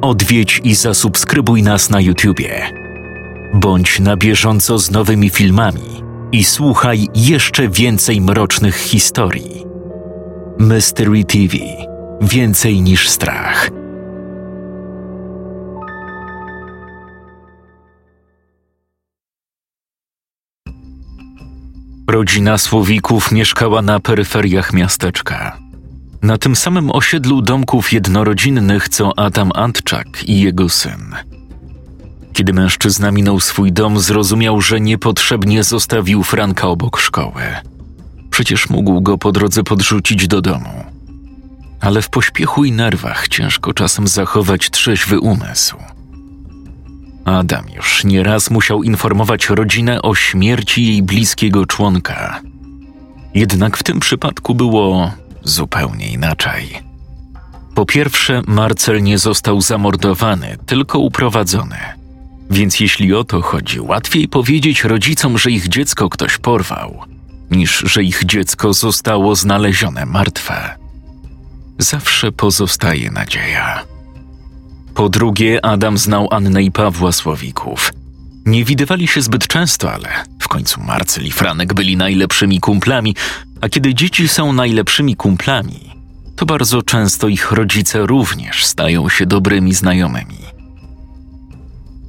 odwiedź i zasubskrybuj nas na YouTubie. Bądź na bieżąco z nowymi filmami i słuchaj jeszcze więcej mrocznych historii. Mystery TV Więcej niż strach. Rodzina Słowików mieszkała na peryferiach miasteczka. Na tym samym osiedlu domków jednorodzinnych co Adam Antczak i jego syn. Kiedy mężczyzna minął swój dom, zrozumiał, że niepotrzebnie zostawił Franka obok szkoły. Przecież mógł go po drodze podrzucić do domu. Ale w pośpiechu i nerwach ciężko czasem zachować trzeźwy umysł. Adam już nieraz musiał informować rodzinę o śmierci jej bliskiego członka. Jednak w tym przypadku było zupełnie inaczej. Po pierwsze, Marcel nie został zamordowany, tylko uprowadzony. Więc jeśli o to chodzi, łatwiej powiedzieć rodzicom, że ich dziecko ktoś porwał, niż że ich dziecko zostało znalezione martwe. Zawsze pozostaje nadzieja. Po drugie, Adam znał Annę i Pawła Słowików. Nie widywali się zbyt często, ale w końcu Marcel i Franek byli najlepszymi kumplami, a kiedy dzieci są najlepszymi kumplami, to bardzo często ich rodzice również stają się dobrymi znajomymi.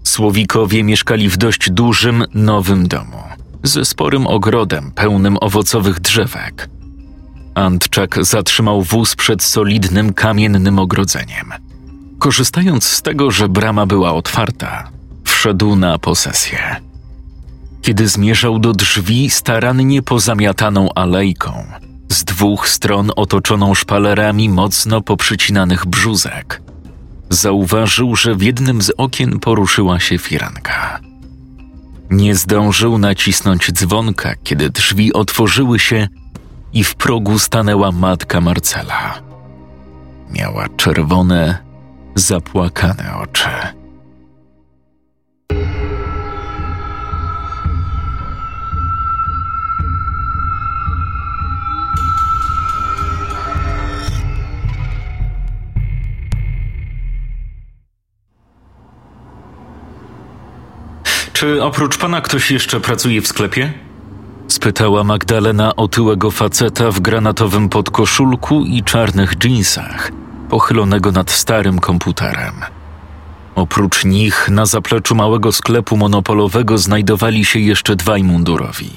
Słowikowie mieszkali w dość dużym, nowym domu, ze sporym ogrodem pełnym owocowych drzewek. Antczak zatrzymał wóz przed solidnym kamiennym ogrodzeniem. Korzystając z tego, że brama była otwarta, wszedł na posesję. Kiedy zmierzał do drzwi starannie pozamiataną alejką, z dwóch stron otoczoną szpalerami mocno poprzycinanych brzuzek, zauważył, że w jednym z okien poruszyła się firanka. Nie zdążył nacisnąć dzwonka, kiedy drzwi otworzyły się i w progu stanęła matka Marcela. Miała czerwone, zapłakane oczy. Czy oprócz pana ktoś jeszcze pracuje w sklepie? spytała Magdalena otyłego faceta w granatowym podkoszulku i czarnych dżinsach, pochylonego nad starym komputerem. Oprócz nich na zapleczu małego sklepu monopolowego znajdowali się jeszcze dwaj mundurowi.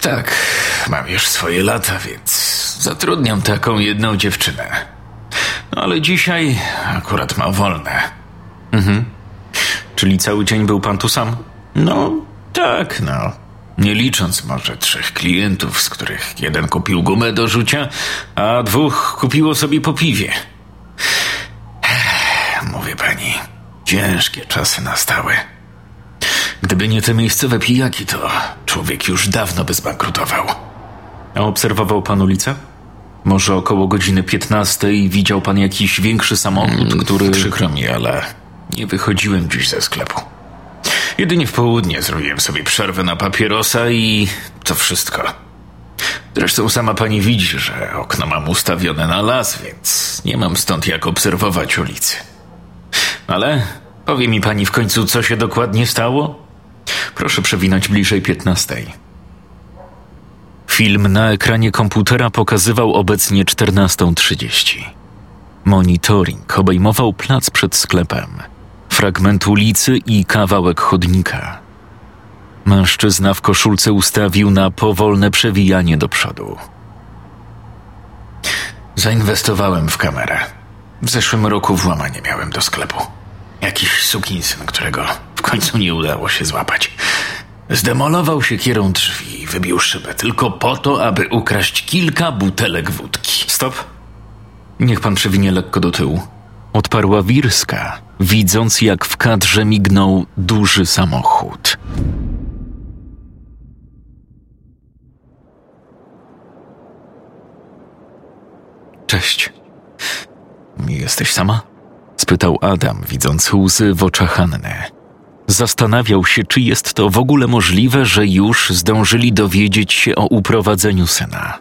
Tak, mam już swoje lata, więc zatrudniam taką jedną dziewczynę. No ale dzisiaj akurat mam wolne. Mhm. Czyli cały dzień był pan tu sam? No, tak, no. Nie licząc może trzech klientów, z których jeden kupił gumę do rzucia, a dwóch kupiło sobie po piwie. Mówię pani, ciężkie czasy nastały. Gdyby nie te miejscowe pijaki, to człowiek już dawno by zbankrutował. A obserwował pan ulicę? Może około godziny 15 widział pan jakiś większy samochód, Mm, który... Przykro mi, ale nie wychodziłem dziś ze sklepu. Jedynie w południe zrobiłem sobie przerwę na papierosa i to wszystko. Zresztą sama pani widzi, że okno mam ustawione na las, więc nie mam stąd jak obserwować ulicy. Ale powie mi pani w końcu, co się dokładnie stało? Proszę przewinąć bliżej 15. Film na ekranie komputera pokazywał obecnie 14.30. Monitoring obejmował plac przed sklepem, fragment ulicy i kawałek chodnika. Mężczyzna w koszulce ustawił na powolne przewijanie do przodu. Zainwestowałem w kamerę. W zeszłym roku włamanie miałem do sklepu. Jakiś sukinsyn, którego w końcu nie udało się złapać. Zdemolował się kierą drzwi i wybił szybę tylko po to, aby ukraść kilka butelek wódki. Stop. Niech pan przewinie lekko do tyłu. Odparła Wirska, widząc jak w kadrze mignął duży samochód. Cześć. Jesteś sama? spytał Adam, widząc łzy w oczach Hanny. Zastanawiał się, czy jest to w ogóle możliwe, że już zdążyli dowiedzieć się o uprowadzeniu syna.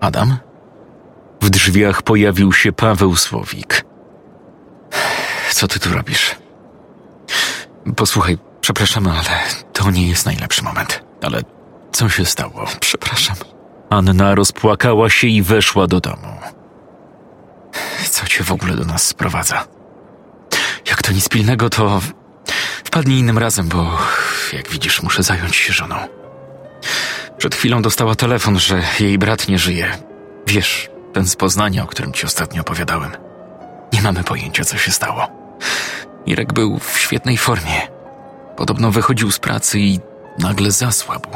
Adam? W drzwiach pojawił się Paweł Słowik. co ty tu robisz? Posłuchaj, przepraszam, ale to nie jest najlepszy moment. Ale co się stało? Przepraszam. Anna rozpłakała się i weszła do domu. Co cię w ogóle do nas sprowadza? Jak to nic pilnego, to wpadnij innym razem, bo jak widzisz, muszę zająć się żoną. Przed chwilą dostała telefon, że jej brat nie żyje. Wiesz, ten z Poznania, o którym ci ostatnio opowiadałem. Nie mamy pojęcia, co się stało. Irek był w świetnej formie. Podobno wychodził z pracy i nagle zasłabł.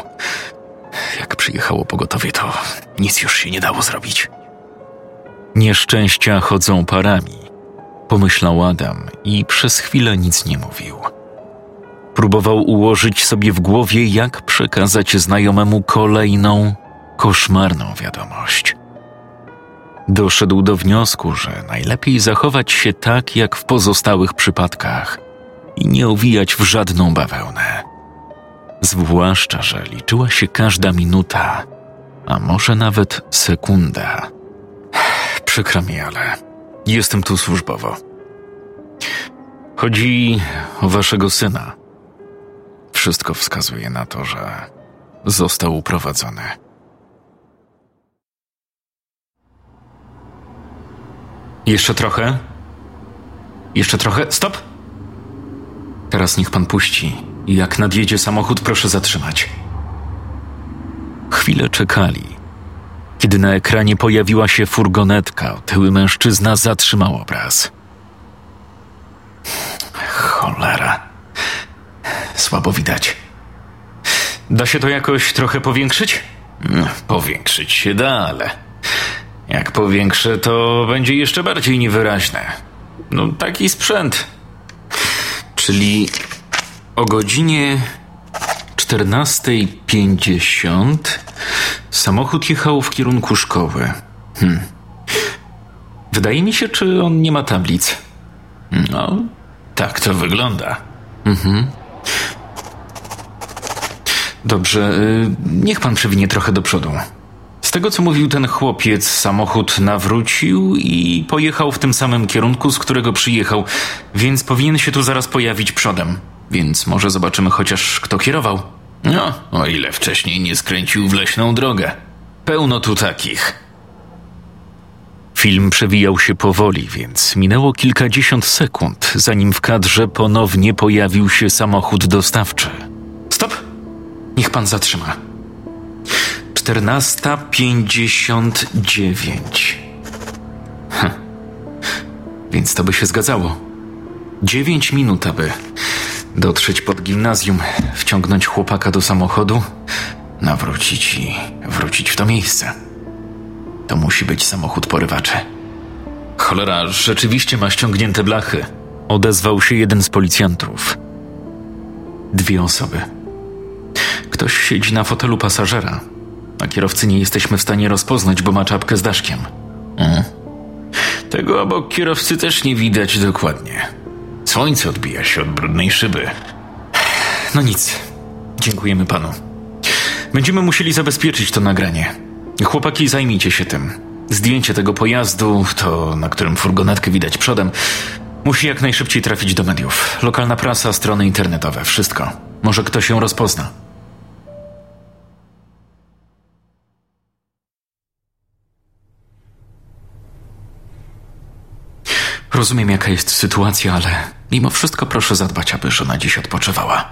Jak przyjechało pogotowie, to nic już się nie dało zrobić. Nieszczęścia chodzą parami, pomyślał Adam i przez chwilę nic nie mówił. Próbował ułożyć sobie w głowie, jak przekazać znajomemu kolejną, koszmarną wiadomość. Doszedł do wniosku, że najlepiej zachować się tak, jak w pozostałych przypadkach i nie owijać w żadną bawełnę. Zwłaszcza, że liczyła się każda minuta, a może nawet sekunda. Przykro mi, ale jestem tu służbowo. Chodzi o waszego syna. Wszystko wskazuje na to, że został uprowadzony. Jeszcze trochę? Jeszcze trochę? Stop! Teraz niech pan puści. Jak nadjedzie samochód, proszę zatrzymać. Chwilę czekali. Kiedy na ekranie pojawiła się furgonetka, tyły mężczyzna zatrzymał obraz. Cholera. Słabo widać. Da się to jakoś trochę powiększyć? Powiększyć się da, ale jak powiększę, to będzie jeszcze bardziej niewyraźne. No, taki sprzęt. Czyli o godzinie 14.50 samochód jechał w kierunku szkoły. Hmm. Wydaje mi się, czy on nie ma tablic. No, tak to wygląda. Mhm. Dobrze, y, niech pan przewinie trochę do przodu. Z tego, co mówił ten chłopiec, samochód nawrócił i pojechał w tym samym kierunku, z którego przyjechał, więc powinien się tu zaraz pojawić przodem. Więc może zobaczymy chociaż, kto kierował. No, o ile wcześniej nie skręcił w leśną drogę. Pełno tu takich. Film przewijał się powoli, więc minęło kilkadziesiąt sekund, zanim w kadrze ponownie pojawił się samochód dostawczy. Stop! Niech pan zatrzyma. 14.59. Hm. Więc to by się zgadzało. Dziewięć minut, aby dotrzeć pod gimnazjum, wciągnąć chłopaka do samochodu, nawrócić i wrócić w to miejsce. To musi być samochód porywaczy. Cholera, rzeczywiście ma ściągnięte blachy. Odezwał się jeden z policjantów. Dwie osoby. Ktoś siedzi na fotelu pasażera, a kierowcy nie jesteśmy w stanie rozpoznać, bo ma czapkę z daszkiem. Mm. Tego obok kierowcy też nie widać dokładnie. Słońce odbija się od brudnej szyby. No nic. Dziękujemy panu. Będziemy musieli zabezpieczyć to nagranie. Chłopaki, zajmijcie się tym. Zdjęcie tego pojazdu, to na którym furgonetkę widać przodem, musi jak najszybciej trafić do mediów. Lokalna prasa, strony internetowe, wszystko. Może ktoś się rozpozna. Rozumiem, jaka jest sytuacja, ale mimo wszystko proszę zadbać, aby żona dziś odpoczywała.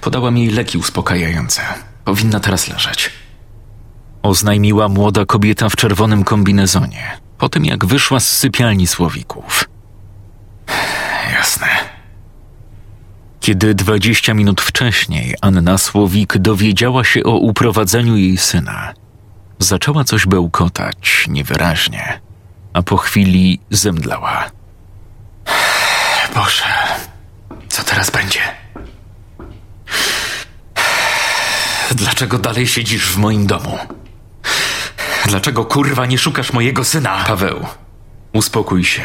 Podałam jej leki uspokajające. Powinna teraz leżeć. Oznajmiła młoda kobieta w czerwonym kombinezonie, po tym jak wyszła z sypialni słowików. Jasne. Kiedy dwadzieścia minut wcześniej Anna Słowik dowiedziała się o uprowadzeniu jej syna, zaczęła coś bełkotać niewyraźnie, a po chwili zemdlała. Boże, co teraz będzie? Dlaczego dalej siedzisz w moim domu? Dlaczego kurwa nie szukasz mojego syna? Paweł, uspokój się.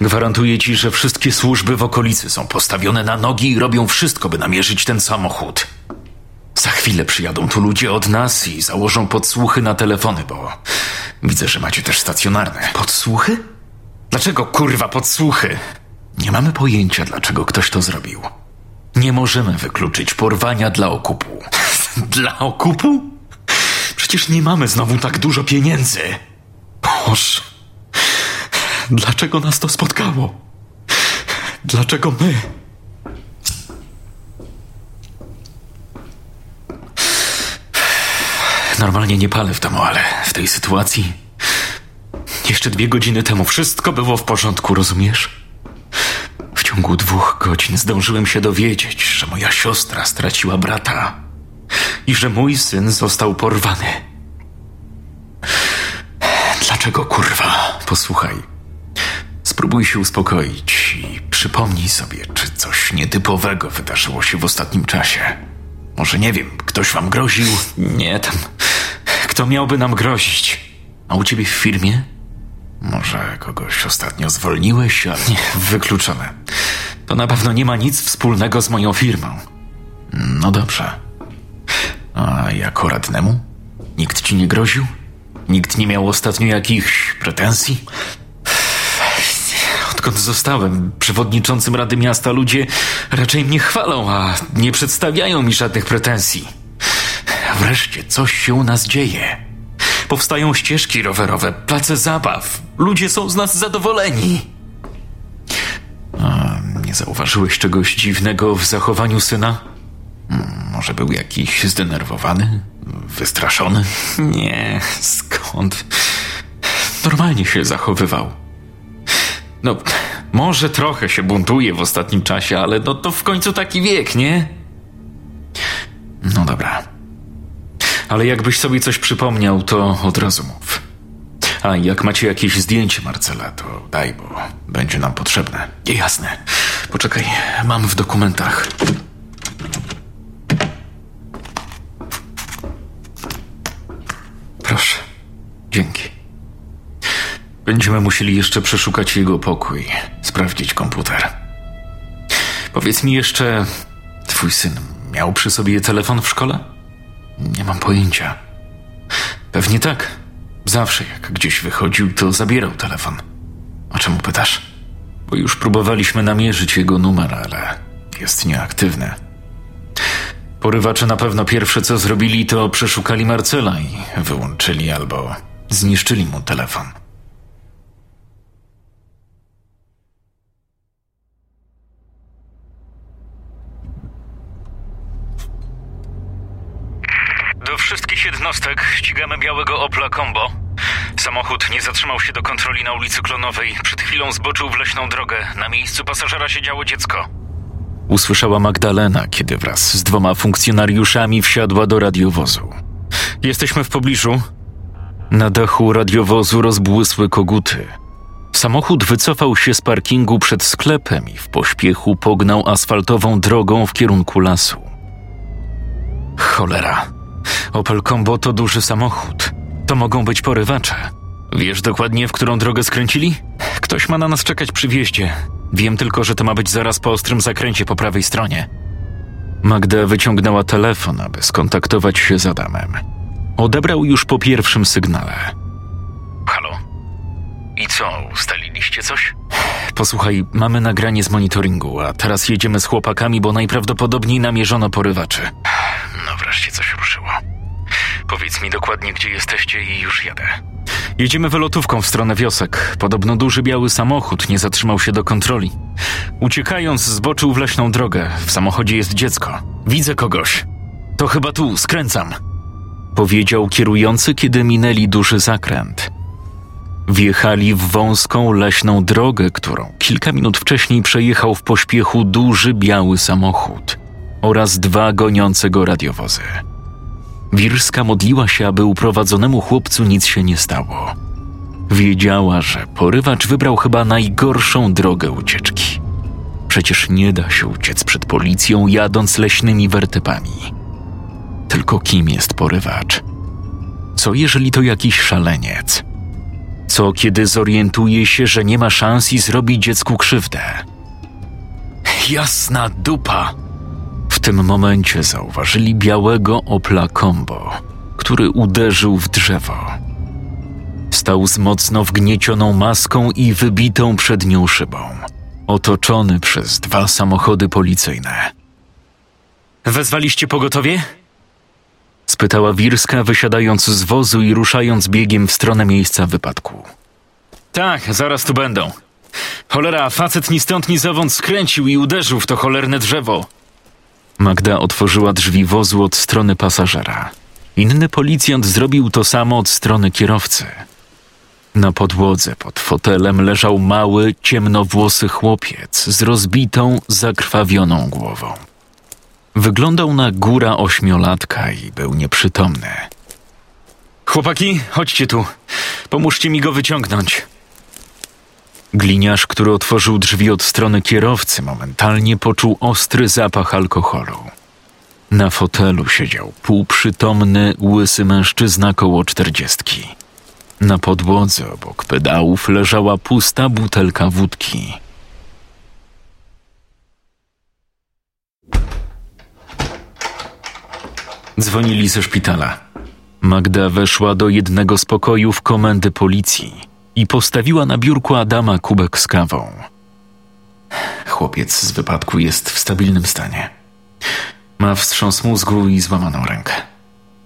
Gwarantuję ci, że wszystkie służby w okolicy są postawione na nogi i robią wszystko, by namierzyć ten samochód. Za chwilę przyjadą tu ludzie od nas i założą podsłuchy na telefony, bo widzę, że macie też stacjonarne. Podsłuchy? Dlaczego kurwa podsłuchy? Nie mamy pojęcia, dlaczego ktoś to zrobił. Nie możemy wykluczyć porwania dla okupu. dla okupu? Przecież nie mamy znowu tak dużo pieniędzy. Boże, dlaczego nas to spotkało? Dlaczego my? Normalnie nie palę w domu, ale w tej sytuacji. Jeszcze dwie godziny temu wszystko było w porządku, rozumiesz? W ciągu dwóch godzin zdążyłem się dowiedzieć, że moja siostra straciła brata i że mój syn został porwany. Dlaczego kurwa? Posłuchaj. Spróbuj się uspokoić i przypomnij sobie, czy coś nietypowego wydarzyło się w ostatnim czasie. Może nie wiem, ktoś wam groził? Nie, tam. Kto miałby nam grozić? A u ciebie w firmie? Może kogoś ostatnio zwolniłeś, ale nie, wykluczone. To na pewno nie ma nic wspólnego z moją firmą. No dobrze. A jako radnemu? Nikt ci nie groził? Nikt nie miał ostatnio jakichś pretensji? Odkąd zostałem przewodniczącym Rady Miasta, ludzie raczej mnie chwalą, a nie przedstawiają mi żadnych pretensji. Wreszcie coś się u nas dzieje. Powstają ścieżki rowerowe, place zabaw. Ludzie są z nas zadowoleni. A nie zauważyłeś czegoś dziwnego w zachowaniu syna? Hmm, może był jakiś zdenerwowany? Wystraszony? Nie, skąd? Normalnie się zachowywał. No, może trochę się buntuje w ostatnim czasie, ale no to w końcu taki wiek, nie? No dobra. Ale jakbyś sobie coś przypomniał, to od razu mów. A jak macie jakieś zdjęcie Marcela, to daj, bo będzie nam potrzebne. Jasne. Poczekaj, mam w dokumentach. Proszę. Dzięki. Będziemy musieli jeszcze przeszukać jego pokój, sprawdzić komputer. Powiedz mi jeszcze, twój syn miał przy sobie telefon w szkole? Nie mam pojęcia. Pewnie tak. Zawsze jak gdzieś wychodził, to zabierał telefon. A czemu pytasz? Bo już próbowaliśmy namierzyć jego numer, ale jest nieaktywny. Porywacze na pewno pierwsze co zrobili, to przeszukali Marcela i wyłączyli albo zniszczyli mu telefon. Do wszystkich ścigamy białego Opla Combo. Samochód nie zatrzymał się do kontroli na ulicy Klonowej. Przed chwilą zboczył w leśną drogę. Na miejscu pasażera siedziało dziecko. Usłyszała Magdalena, kiedy wraz z dwoma funkcjonariuszami wsiadła do radiowozu. Jesteśmy w pobliżu. Na dachu radiowozu rozbłysły koguty. Samochód wycofał się z parkingu przed sklepem i w pośpiechu pognał asfaltową drogą w kierunku lasu. Cholera. Opel Combo to duży samochód. To mogą być porywacze. Wiesz dokładnie, w którą drogę skręcili? Ktoś ma na nas czekać przy wjeździe. Wiem tylko, że to ma być zaraz po ostrym zakręcie po prawej stronie. Magda wyciągnęła telefon, aby skontaktować się z Adamem. Odebrał już po pierwszym sygnale. Halo? I co, ustaliliście coś? Posłuchaj, mamy nagranie z monitoringu, a teraz jedziemy z chłopakami, bo najprawdopodobniej namierzono porywaczy. Wreszcie coś ruszyło. Powiedz mi dokładnie, gdzie jesteście i już jadę. Jedziemy wylotówką w stronę wiosek. Podobno duży biały samochód nie zatrzymał się do kontroli. Uciekając, zboczył w leśną drogę. W samochodzie jest dziecko. Widzę kogoś. To chyba tu, skręcam. Powiedział kierujący, kiedy minęli duży zakręt. Wjechali w wąską leśną drogę, którą kilka minut wcześniej przejechał w pośpiechu duży biały samochód oraz dwa goniące go radiowozy. Wirska modliła się, aby uprowadzonemu chłopcu nic się nie stało. Wiedziała, że porywacz wybrał chyba najgorszą drogę ucieczki. Przecież nie da się uciec przed policją jadąc leśnymi wertepami. Tylko kim jest porywacz? Co jeżeli to jakiś szaleniec? Co kiedy zorientuje się, że nie ma szans i zrobi dziecku krzywdę? Jasna dupa! W tym momencie zauważyli białego Opla Combo, który uderzył w drzewo. Stał z mocno wgniecioną maską i wybitą przednią szybą, otoczony przez dwa samochody policyjne. Wezwaliście pogotowie? spytała Wirska, wysiadając z wozu i ruszając biegiem w stronę miejsca wypadku. Tak, zaraz tu będą. Cholera, facet ni stąd ni zowąd skręcił i uderzył w to cholerne drzewo. Magda otworzyła drzwi wozu od strony pasażera. Inny policjant zrobił to samo od strony kierowcy. Na podłodze pod fotelem leżał mały, ciemnowłosy chłopiec z rozbitą, zakrwawioną głową. Wyglądał na góra ośmiolatka i był nieprzytomny. Chłopaki, chodźcie tu. Pomóżcie mi go wyciągnąć. Gliniarz, który otworzył drzwi od strony kierowcy, momentalnie poczuł ostry zapach alkoholu. Na fotelu siedział półprzytomny, łysy mężczyzna koło czterdziestki. Na podłodze obok pedałów leżała pusta butelka wódki. Dzwonili ze szpitala. Magda weszła do jednego z pokojów komendy policji i postawiła na biurku Adama kubek z kawą. Chłopiec z wypadku jest w stabilnym stanie. Ma wstrząs mózgu i złamaną rękę.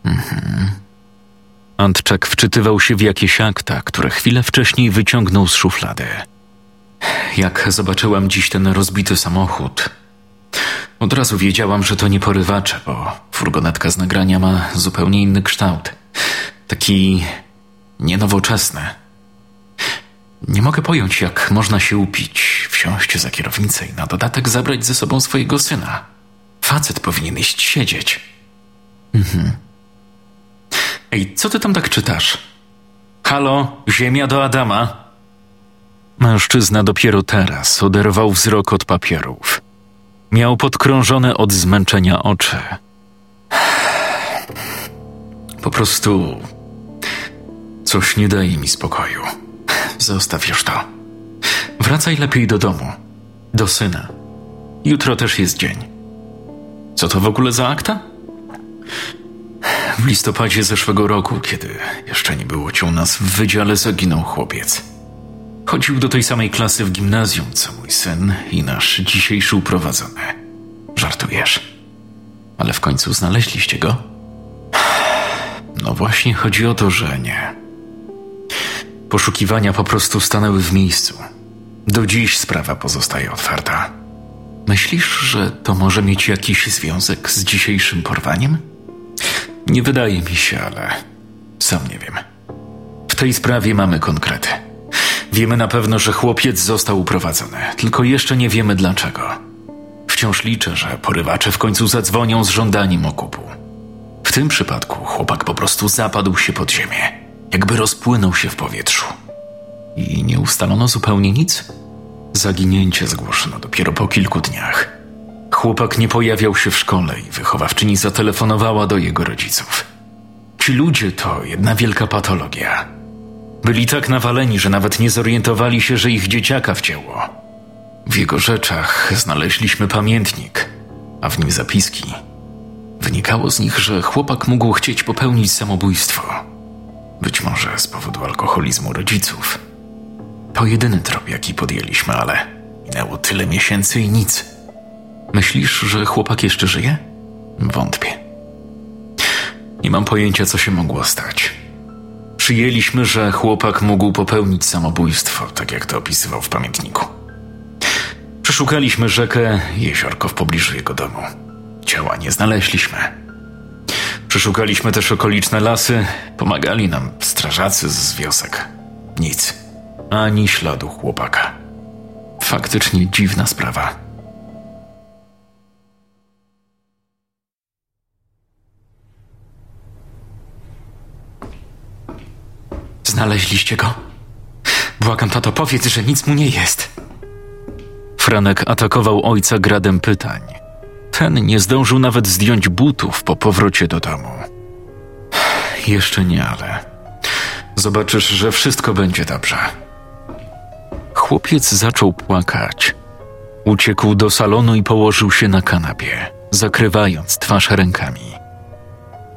Mhm. Antczak wczytywał się w jakieś akta, które chwilę wcześniej wyciągnął z szuflady. Jak zobaczyłam dziś ten rozbity samochód, od razu wiedziałam, że to nie porywacze, bo furgonetka z nagrania ma zupełnie inny kształt. Taki nienowoczesny. Nie mogę pojąć, jak można się upić, wsiąść za kierownicę i na dodatek zabrać ze sobą swojego syna. Facet powinien iść siedzieć. Mhm. Ej, co ty tam tak czytasz? Halo, ziemia do Adama? Mężczyzna dopiero teraz oderwał wzrok od papierów. Miał podkrążone od zmęczenia oczy. Po prostu coś nie daje mi spokoju. Zostaw już to. Wracaj lepiej do domu, do syna. Jutro też jest dzień. Co to w ogóle za akta? W listopadzie zeszłego roku, kiedy jeszcze nie było cię u nas w wydziale, zaginął chłopiec. Chodził do tej samej klasy w gimnazjum, co mój syn i nasz dzisiejszy uprowadzony. Żartujesz. Ale w końcu znaleźliście go? No właśnie chodzi o to, że nie. Poszukiwania po prostu stanęły w miejscu. Do dziś sprawa pozostaje otwarta. Myślisz, że to może mieć jakiś związek z dzisiejszym porwaniem? Nie wydaje mi się, ale sam nie wiem. W tej sprawie mamy konkrety. Wiemy na pewno, że chłopiec został uprowadzony, tylko jeszcze nie wiemy dlaczego. Wciąż liczę, że porywacze w końcu zadzwonią z żądaniem okupu. W tym przypadku chłopak po prostu zapadł się pod ziemię, jakby rozpłynął się w powietrzu. I nie ustalono zupełnie nic? Zaginięcie zgłoszono dopiero po kilku dniach. Chłopak nie pojawiał się w szkole i wychowawczyni zatelefonowała do jego rodziców. Ci ludzie to jedna wielka patologia. Byli tak nawaleni, że nawet nie zorientowali się, że ich dzieciaka wcięło. W jego rzeczach znaleźliśmy pamiętnik, a w nim zapiski. Wynikało z nich, że chłopak mógł chcieć popełnić samobójstwo. Być może z powodu alkoholizmu rodziców. To jedyny trop, jaki podjęliśmy, ale minęło tyle miesięcy i nic. Myślisz, że chłopak jeszcze żyje? Wątpię. Nie mam pojęcia, co się mogło stać. Przyjęliśmy, że chłopak mógł popełnić samobójstwo, tak jak to opisywał w pamiętniku. Przeszukaliśmy rzekę, jeziorko w pobliżu jego domu. Ciała nie znaleźliśmy. Przeszukaliśmy też okoliczne lasy, pomagali nam strażacy z wiosek. Nic. Ani śladu chłopaka. Faktycznie dziwna sprawa. Znaleźliście go? Błagam, tato, powiedz, że nic mu nie jest. Franek atakował ojca gradem pytań. Ten nie zdążył nawet zdjąć butów po powrocie do domu. Jeszcze nie, ale zobaczysz, że wszystko będzie dobrze. Chłopiec zaczął płakać. Uciekł do salonu i położył się na kanapie, zakrywając twarz rękami.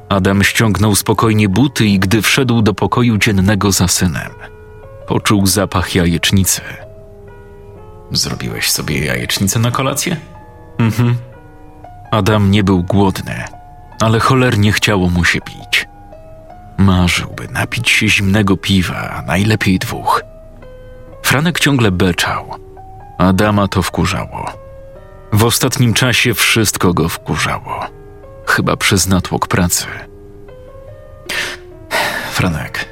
Adam ściągnął spokojnie buty i gdy wszedł do pokoju dziennego za synem, poczuł zapach jajecznicy. Zrobiłeś sobie jajecznicę na kolację? Mhm. Adam nie był głodny, ale cholernie chciało mu się pić. Marzyłby napić się zimnego piwa, najlepiej dwóch. Franek ciągle beczał. Adama to wkurzało. W ostatnim czasie wszystko go wkurzało. Chyba przez natłok pracy. Franek,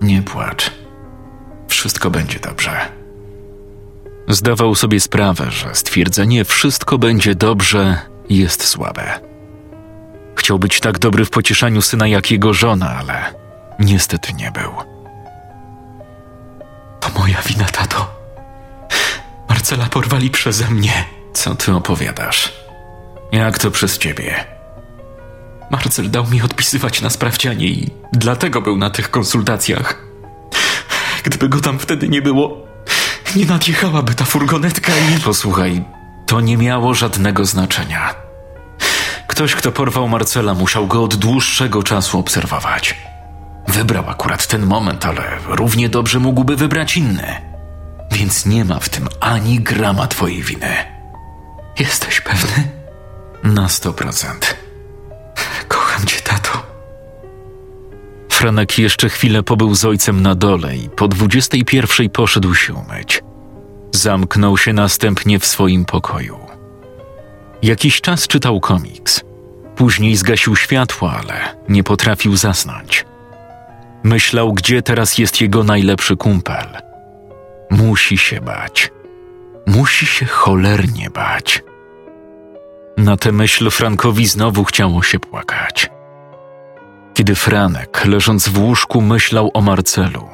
nie płacz. Wszystko będzie dobrze. Zdawał sobie sprawę, że stwierdzenie wszystko będzie dobrze jest słabe. Chciał być tak dobry w pocieszaniu syna jak jego żona, ale niestety nie był. To moja wina, tato. Marcela porwali przeze mnie. Co ty opowiadasz? Jak to przez ciebie? Marcel dał mi odpisywać na sprawdzianie i dlatego był na tych konsultacjach. Gdyby go tam wtedy nie było, nie nadjechałaby ta furgonetka i... Posłuchaj, to nie miało żadnego znaczenia. Ktoś, kto porwał Marcela, musiał go od dłuższego czasu obserwować. Wybrał akurat ten moment, ale równie dobrze mógłby wybrać inny. Więc nie ma w tym ani grama twojej winy. Jesteś pewny? Na sto procent. Kocham cię, tato. Franek jeszcze chwilę pobył z ojcem na dole i po dwudziestej pierwszej poszedł się umyć. Zamknął się następnie w swoim pokoju. Jakiś czas czytał komiks. Później zgasił światło, ale nie potrafił zasnąć. Myślał, gdzie teraz jest jego najlepszy kumpel. Musi się bać. Musi się cholernie bać. Na tę myśl Frankowi znowu chciało się płakać. Kiedy Franek, leżąc w łóżku, myślał o Marcelu,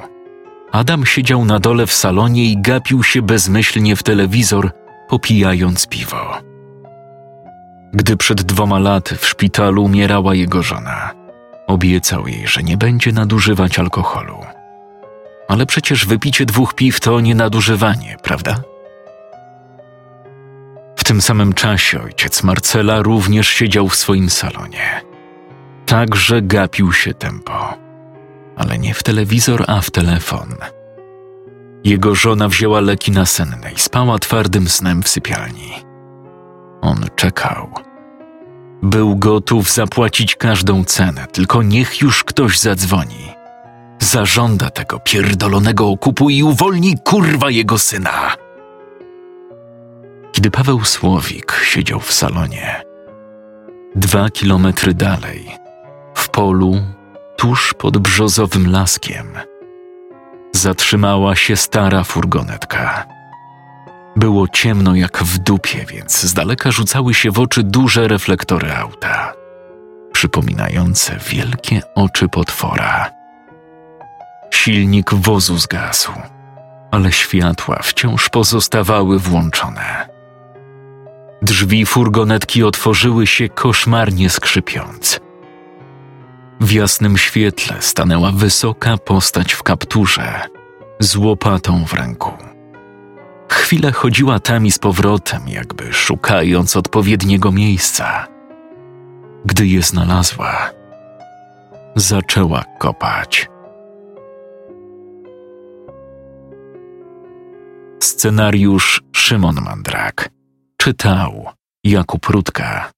Adam siedział na dole w salonie i gapił się bezmyślnie w telewizor, popijając piwo. Gdy przed dwoma laty w szpitalu umierała jego żona, obiecał jej, że nie będzie nadużywać alkoholu. Ale przecież wypicie dwóch piw to nie nadużywanie, prawda? W tym samym czasie ojciec Marcela również siedział w swoim salonie. Także gapił się tempo, ale nie w telewizor, a w telefon. Jego żona wzięła leki nasenne i spała twardym snem w sypialni. On czekał. Był gotów zapłacić każdą cenę, tylko niech już ktoś zadzwoni. Zażąda tego pierdolonego okupu i uwolni kurwa jego syna. Kiedy Paweł Słowik siedział w salonie, dwa kilometry dalej, w polu, tuż pod brzozowym laskiem, zatrzymała się stara furgonetka. Było ciemno jak w dupie, więc z daleka rzucały się w oczy duże reflektory auta, przypominające wielkie oczy potwora. Silnik wozu zgasł, ale światła wciąż pozostawały włączone. Drzwi furgonetki otworzyły się koszmarnie skrzypiąc. W jasnym świetle stanęła wysoka postać w kapturze, z łopatą w ręku. Chwilę chodziła tam i z powrotem, jakby szukając odpowiedniego miejsca. Gdy je znalazła, zaczęła kopać. Scenariusz Szymon Mandrak czytał Jakub Rutka.